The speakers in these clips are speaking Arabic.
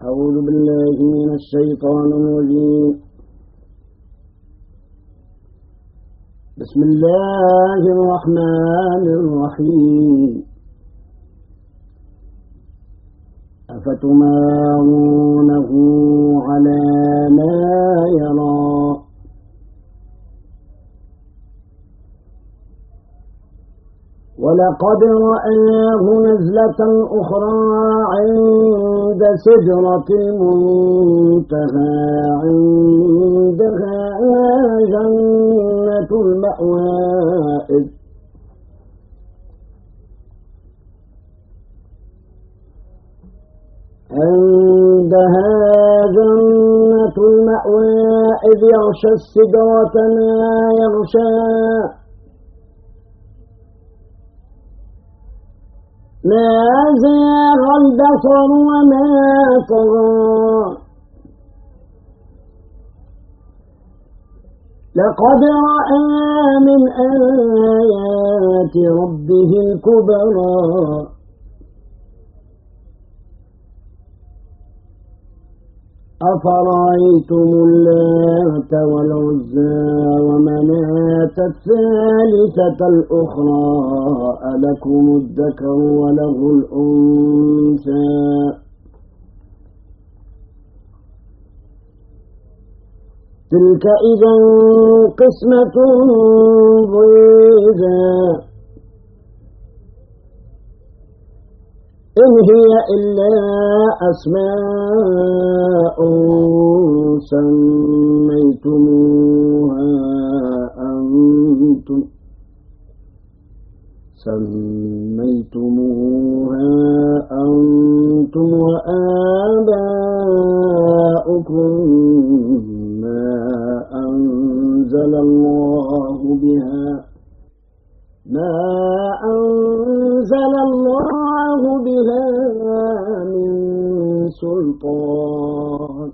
أعوذ بالله من الشيطان الرجيم. بسم الله الرحمن الرحيم. أفتمارونه على ما يرى ولقد رآه نزلة أخرى عند سدرة المنتهى عندها جنة المأوى. عندها جنة المأوى إذ يغشى السدرة ما يغشى. ما زاغ البصر وما طغى. لقد رأى من آيات ربه الكبرى. أفرأيتم اللات والعزى ومناة الثالثة الأخرى ألكم الذكر وله الأنثى تلك إذا قسمة ضيزى إن هي إلا أسماء سميتموها أنتم سميتموها أنتم وآباؤكم ما أنزل الله بها ما سلطان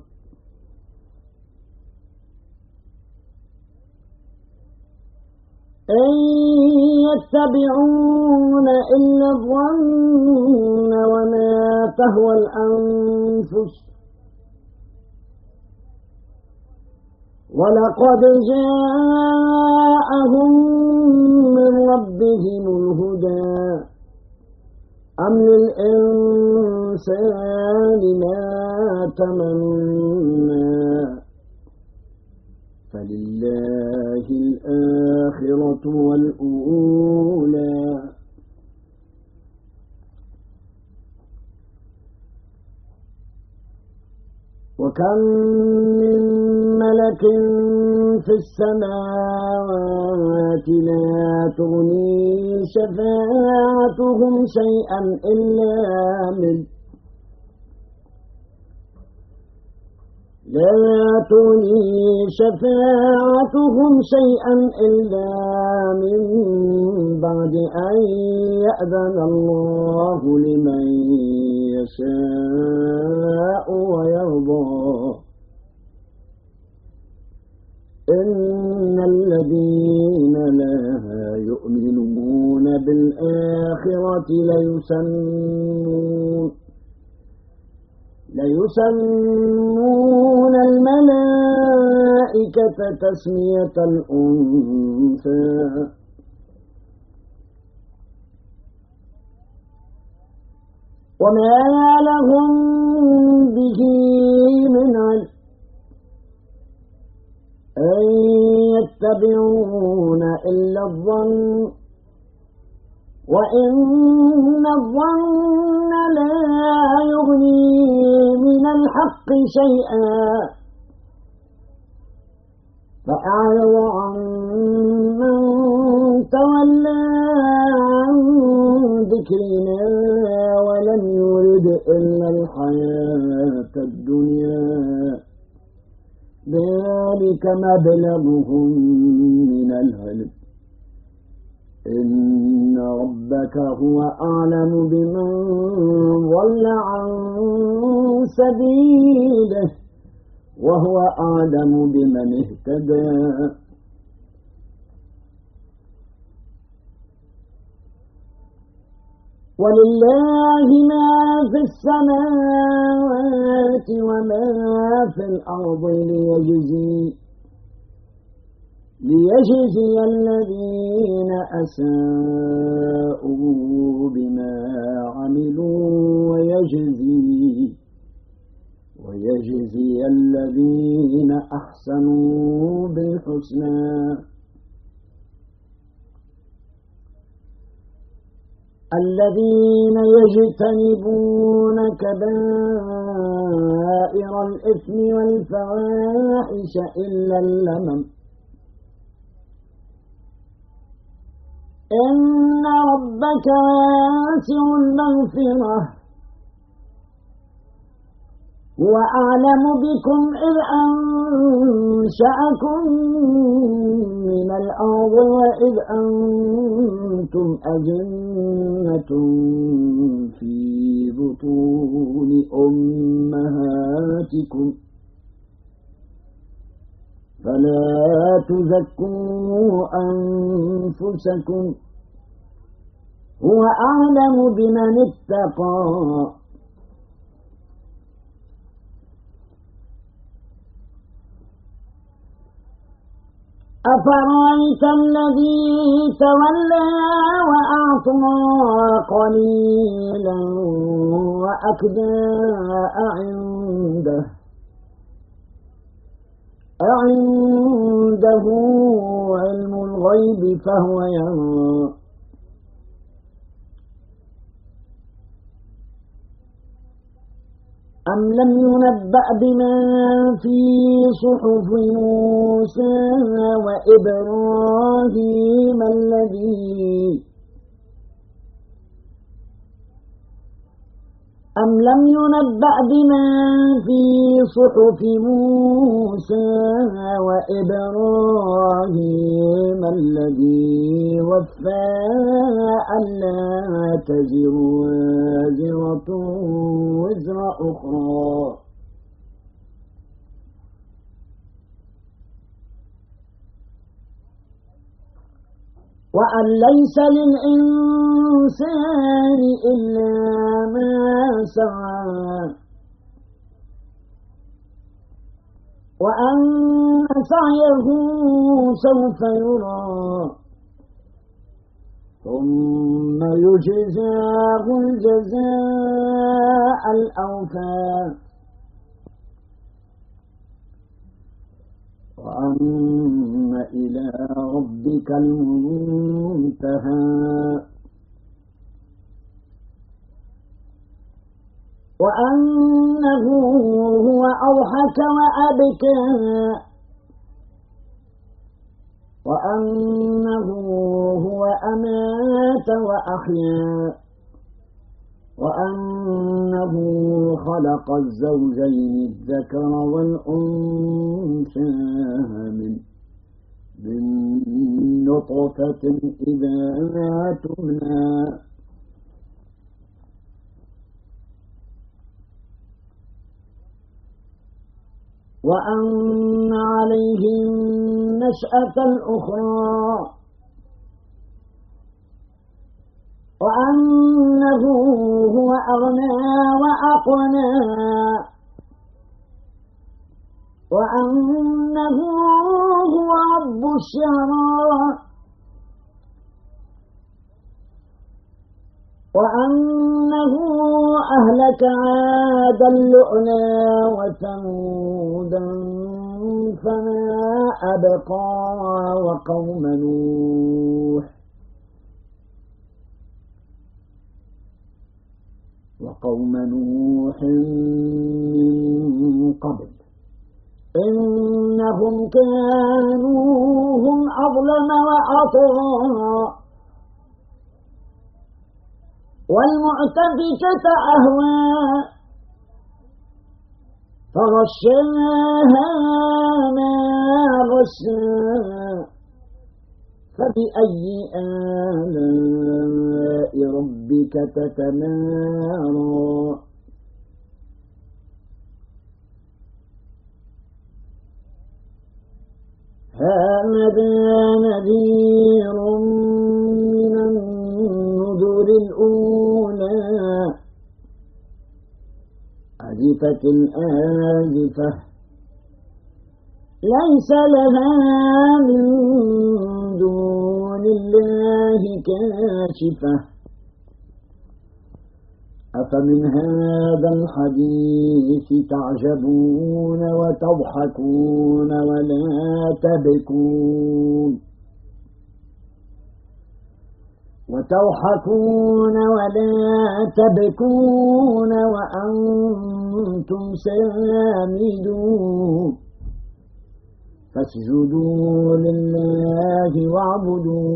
إن يتبعون إلا الظن وما تهوى الأنفس. ولقد جاءهم من ربهم الهدى. أم للإنسان ما تمنى. فلله الآخرة والأولى. وكم من ملك في السماوات لا تغني شفاعتهم شيئا إلا من لا تغني شفاعتهم شيئا إلا من بعد أن يأذن الله لمن يشاء ويرضى. إن الذين لا يؤمنون بالآخرة ليسمون ليسمون الملائكة تسمية الأنثى. وما لهم به من علم أن يتبعون إلا الظن. وإن الظن لا يغني من الحق شيئا. فأعرض عن من تولى عن ذكرنا ولم يرد إلا الحياة الدنيا. ذلك مبلغهم من العلم إن ربك هو أعلم بمن ضل عن سبيله وهو أعلم بمن اهتدى. ولله ما في السماوات وما في الأرض ليجزي ليجزي الذين أساءوا بما عملوا ويجزي ويجزي الذين أحسنوا بالحسنى. الذين يجتنبون كبائر الإثم والفواحش إلا اللمم إن ربك واسع المغفرة. هو أعلم بكم إذ أنشأكم من الأرض وإذ أنتم أجنة في بطون أمهاتكم. فلا تزكوا أنفسكم. هو أعلم بمن اتقى. أفرأيت الذي تولى وأعطى قليلا وأكدى عنده أعنده علم الغيب فهو يرى أم لم ينبأ بما في صحف موسى وإبراهيم الذي أم لم ينبأ بما في صحف موسى وإبراهيم الذي وفى ألا تزر وازرة وزر أخرى؟ وأن ليس للإنسان إلا ما سعى. وأن سعيه سوف يرى. ثم يجزاه الجزاء الأوفى. وأن إلى ربك المنتهى. وأنه هو أضحك وأبكى. وأنه هو أمات وأحيا. وأنه خلق الزوجين الذكر والأنثى من نطفة إذا تمنى وأن عليهم نشأة الأخرى وأنه هو أغنى وأقنى. وأنه هو رب الشعراء وأنه أهلك عاد اللؤنا وثمودا فما أبقى وقوم نوح. وقوم نوح من قبل. إنهم كانوا هم أظلم وأطغى. والمعتفكة أهوى. فغشاها ما غشا فبأي آلاء ربك تتمارى؟ هذا نذير من النذر الأولى. أزفت الآزفة ليس لها من كاشفة أفمن هذا الحديث تعجبون وتضحكون ولا تبكون؟ وتضحكون ولا تبكون وأنتم سامدون. فاسجدوا لله واعبدوا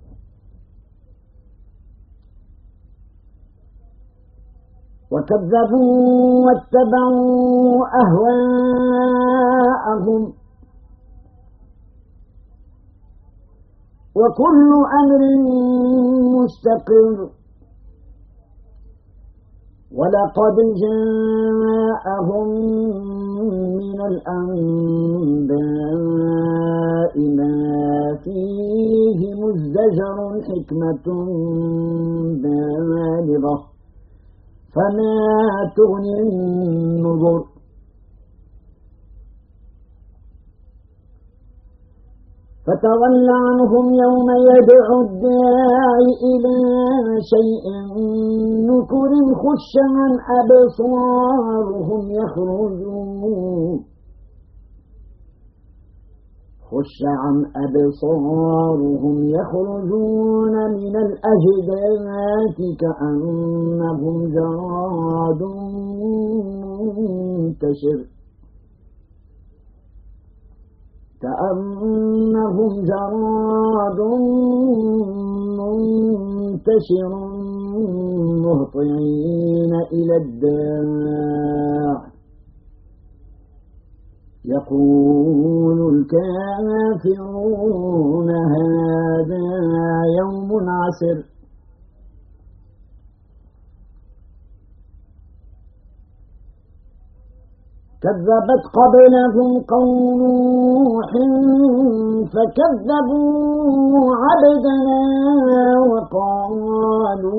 وكذبوا واتبعوا أهواءهم. وكل أمر مستقر. ولقد جاءهم من الأنباء ما فيه مزدجر حكمة بالغة. فما تغني النظر فتول عنهم يوم يدعو الداعي إلى شيء نكر خش عن أبصارهم يخرجون خش عن أبصارهم يخرجون من الأجداث كأنهم جراد منتشر. كأنهم جراد منتشر مهطعين إلى الداع. يقول الكافرون هذا يوم عسر. كذبت قبلهم قوم نوح فكذبوا عبدنا وقالوا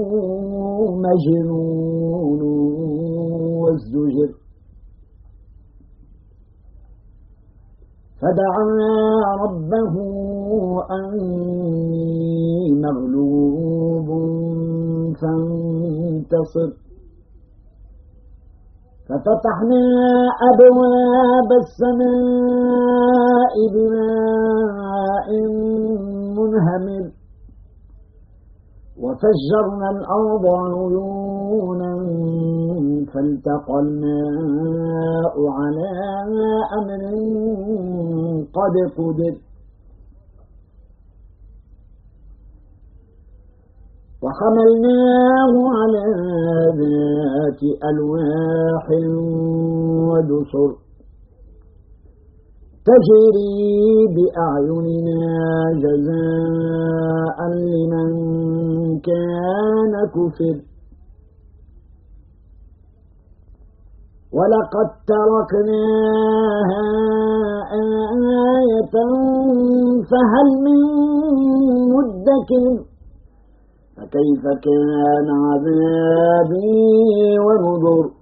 مجنون وازدجر فدعا ربه أني مغلوب فانتصر. ففتحنا أبواب السماء بماء منهمر. وفجرنا الأرض عيونا فالتقى الماء على أمر قد قدر. وحملناه على ذات ألواح ودسر. تجري بأعيننا جزاء لمن كان كفر. ولقد تركناها آية فهل من مدكر؟ فكيف كان عذابي ونذر؟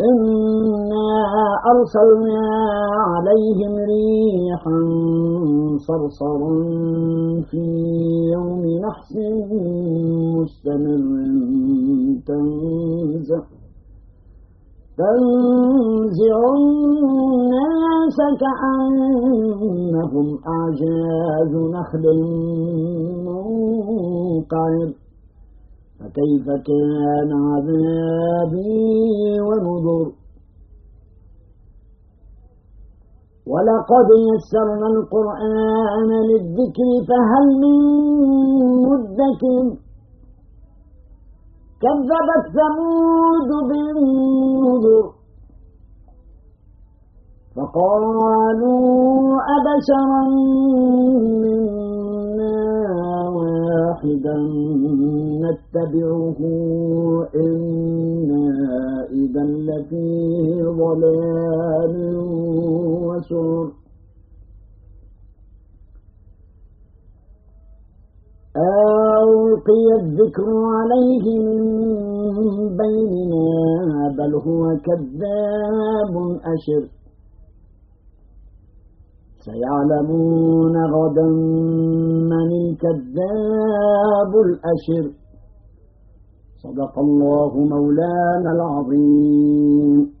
إنا أرسلنا عليهم ريحا صرصرا في يوم نحس مستمر تنزع تنزع الناس كأنهم أعجاز نخل منقعر فكيف كان عذابي ونذر؟ ولقد يسرنا القرآن للذكر فهل من مدكر؟ كذبت ثمود بالنذر فقالوا أبشرا منا. واحدا نتبعه إنا إذا لفي ضلال وسر ألقي الذكر عليه من بيننا بل هو كذاب أشر. سيعلمون غدا من الكذاب الأشر. صدق الله مولانا العظيم.